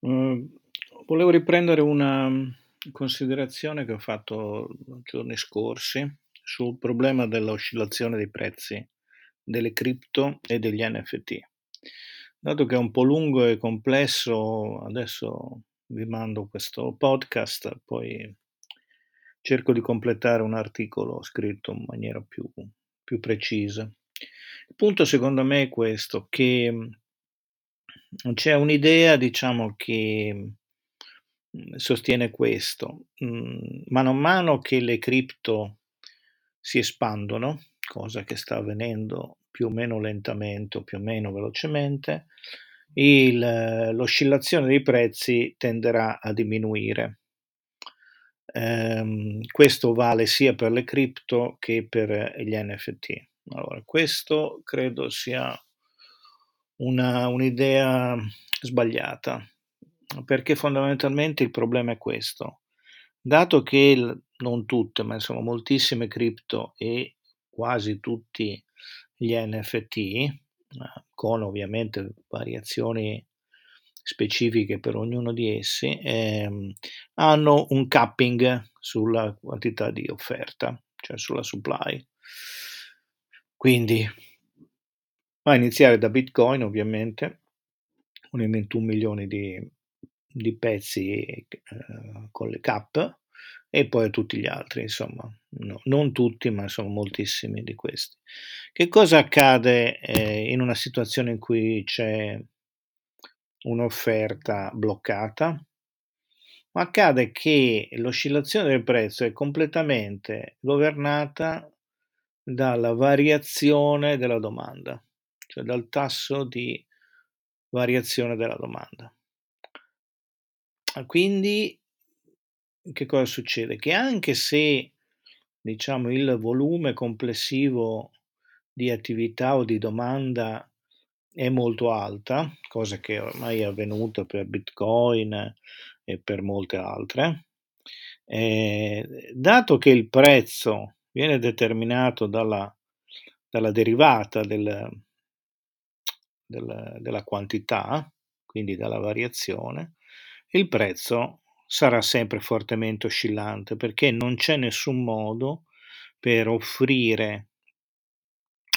Mhmm, volevo riprendere una, mhmm, considerazione che ho fatto giorni scorsi sul problema dell'oscillazione dei prezzi delle cripto e degli NFT. Dato che è un po' lungo e complesso, adesso vi mando questo podcast, poi cerco di completare un articolo scritto in maniera più più precisa. Il punto secondo me è questo, che, mhmm, c'è un'idea diciamo che, mhmm, sostiene questo: mhmm, mano a mano che le cripto si espandono, cosa che sta avvenendo più o meno lentamente o più o meno velocemente, il l'oscillazione dei prezzi tenderà a diminuire. Ehm, questo vale sia per le cripto che per gli NFT. Allora, questo credo sia una un'idea sbagliata, perché fondamentalmente il problema è questo: dato che l non tutte, ma insomma moltissime cripto e quasi tutti gli NFT, con ovviamente variazioni specifiche per ognuno di essi, ehm, hanno un capping sulla quantità di offerta, cioè sulla supply. Quindi a iniziare da Bitcoin ovviamente, con i 21.000.000 di di pezzi, ehm, con le cap e poi tutti gli altri insomma, no non tutti, ma sono moltissimi di questi. Che cosa accade, ehm, in una situazione in cui c'è un'offerta bloccata? Accade che l'oscillazione del prezzo è completamente governata dalla variazione della domanda, cioè dal tasso di variazione della domanda. Quindi che cosa succede? Che anche se, diciamo, il volume complessivo di attività o di domanda è molto alta, cosa che ormai è avvenuta per Bitcoin e per molte altre, ehm, dato che il prezzo viene determinato dalla dalla derivata del del della quantità, quindi dalla variazione, il prezzo sarà sempre fortemente oscillante, perché non c'è nessun modo per offrire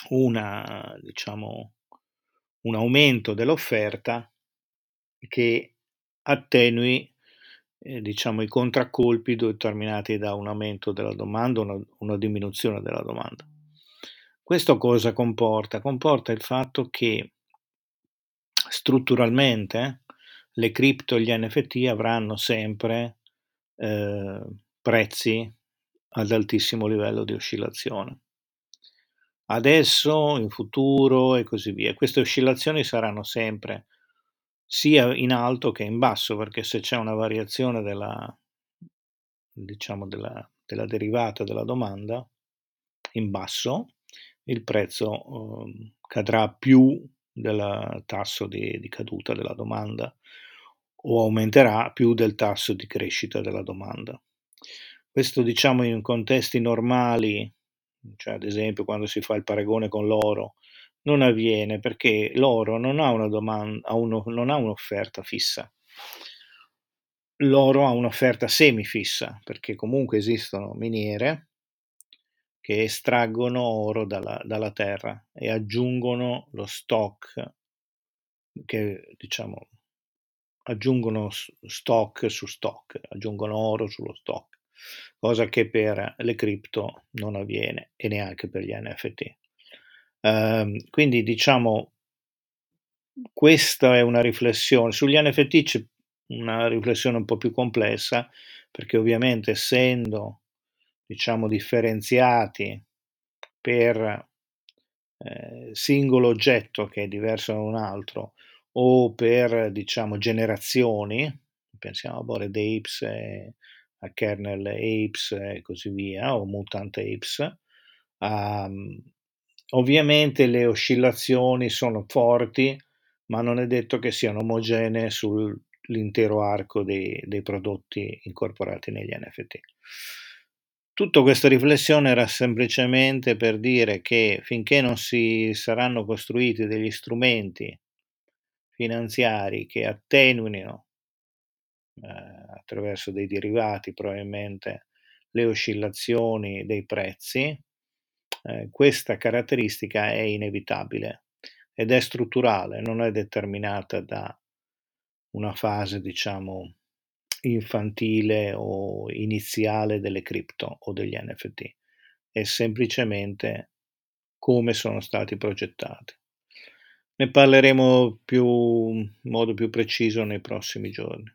una diciamo, un aumento dell'offerta che attenui, ehm, diciamo i contraccolpi determinati da un aumento della domanda o una una diminuzione della domanda. Questo cosa comporta? Comporta il fatto che strutturalmente le cripto e gli NFT avranno sempre, ehm, prezzi ad altissimo livello di oscillazione. Adesso, in futuro e così via. Queste oscillazioni saranno sempre sia in alto che in basso, perché se c'è una variazione della diciamo della della derivata della domanda in basso, il prezzo, uhm, cadrà più del tasso di di caduta della domanda o aumenterà più del tasso di crescita della domanda. Questo diciamo in contesti normali, cioè ad esempio quando si fa il paragone con l'oro, non avviene perché l'oro non ha una doman ha uno non ha un'offerta fissa. L'oro ha un'offerta semifissa, perché comunque esistono miniere che estraggono oro dalla dalla terra e aggiungono lo stock che diciamo aggiungono stock su stock, aggiungono oro sullo stock, cosa che per le cripto non avviene e neanche per gli NFT. Ehm, quindi diciamo questa è una riflessione. Sugli NFT c'è una riflessione un po' più complessa, perché ovviamente essendo, diciamo, differenziati per, ehm, singolo oggetto che è diverso da un altro o per diciamo generazioni, pensiamo a Bored Apes, e a Kernel Apes e così via, o Mutant Apes, uhm, ovviamente le oscillazioni sono forti, ma non è detto che siano omogenee sull'intero arco dei dei prodotti incorporati negli NFT. Tutto questa riflessione era semplicemente per dire che finché non si saranno costruiti degli strumenti finanziari che attenuino ehm, attraverso dei derivati probabilmente, le oscillazioni dei prezzi, ehm, questa caratteristica è inevitabile ed è strutturale, non è determinata da una fase diciamo infantile o iniziale delle cripto o degli NFT. È semplicemente come sono stati progettati. Ne parleremo più in modo più preciso nei prossimi giorni.